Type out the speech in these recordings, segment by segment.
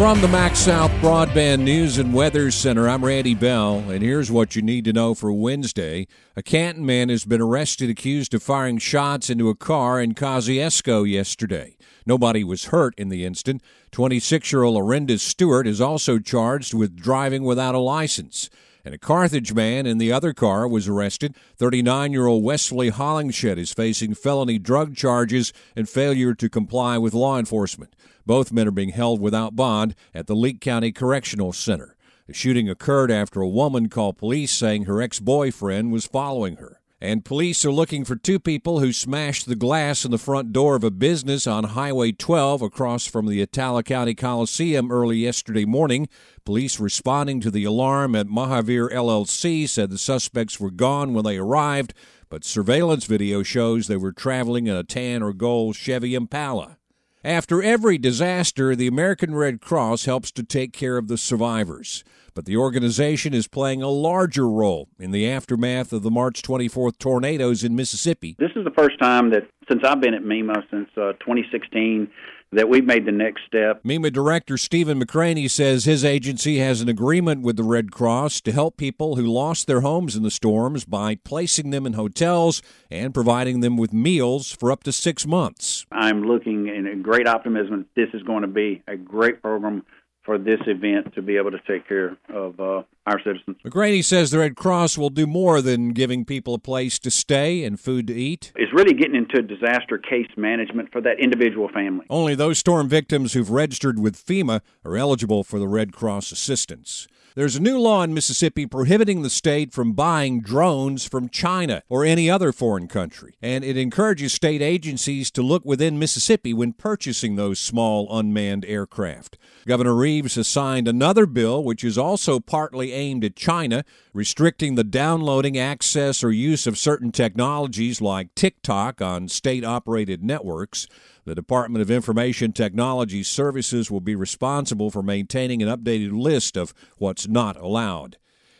From the MaxxSouth Broadband News and Weather Center, I'm Randy Bell, and here's what you need to know for Wednesday. A Canton man has been arrested accused of firing shots into a car in Kosciusko yesterday. Nobody was hurt in the incident. 26 year old Arinda Stewart is also charged with driving without a license. And a Carthage man in the other car was arrested. 39 year old Wesley Hollingshed is facing felony drug charges and failure to comply with law enforcement. Both men are being held without bond at the Leake County Correctional Center. The shooting occurred after a woman called police saying her ex boyfriend was following her. And police are looking for two people who smashed the glass in the front door of a business on Highway 12 across from the Attala County Coliseum early yesterday morning. Police responding to the alarm at Mahavir LLC said the suspects were gone when they arrived, but surveillance video shows they were traveling in a tan or gold Chevy Impala. After every disaster, the American Red Cross helps to take care of the survivors. But the organization is playing a larger role in the aftermath of the March 24th tornadoes in Mississippi. This is the first time that, since I've been at MEMA since uh, 2016, that we've made the next step. MEMA Director Stephen McCraney says his agency has an agreement with the Red Cross to help people who lost their homes in the storms by placing them in hotels and providing them with meals for up to six months. I'm looking in great optimism. This is going to be a great program for this event to be able to take care of uh, our citizens. McCraney says the Red Cross will do more than giving people a place to stay and food to eat. It's really getting into disaster case management for that individual family. Only those storm victims who've registered with FEMA are eligible for the Red Cross assistance. There's a new law in Mississippi prohibiting the state from buying drones from China or any other foreign country, and it encourages state agencies to look within Mississippi when purchasing those small unmanned aircraft. Governor Reeves has signed another bill which is also partly aimed at China, restricting the downloading, access, or use of certain technologies like TikTok on state operated networks. The Department of Information Technology Services will be responsible for maintaining an updated list of what's not allowed.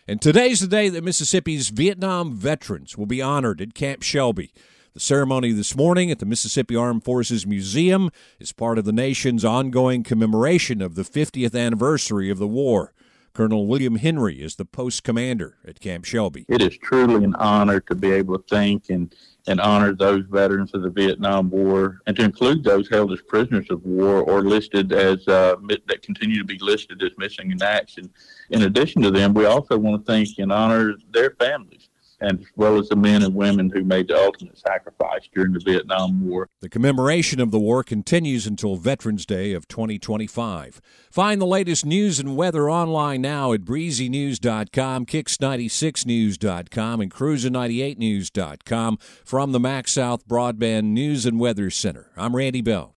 And today's the day that Mississippi's Vietnam veterans will be honored at Camp Shelby. The ceremony this morning at the Mississippi Armed Forces Museum is part of the nation's ongoing commemoration of the 50th anniversary of the war. Colonel William Henry is the post commander at Camp Shelby. It is truly an honor to be able to thank and, and honor those veterans of the Vietnam War and to include those held as prisoners of war or listed as uh, that continue to be listed as missing in action. In addition to them, we also want to thank and honor their families and as well as the men and women who made the ultimate sacrifice during the Vietnam War. The commemoration of the war continues until Veterans Day of 2025. Find the latest news and weather online now at breezynews.com, kicks96news.com, and cruisin98news.com from the MaxxSouth Broadband News and Weather Center. I'm Randy Bell.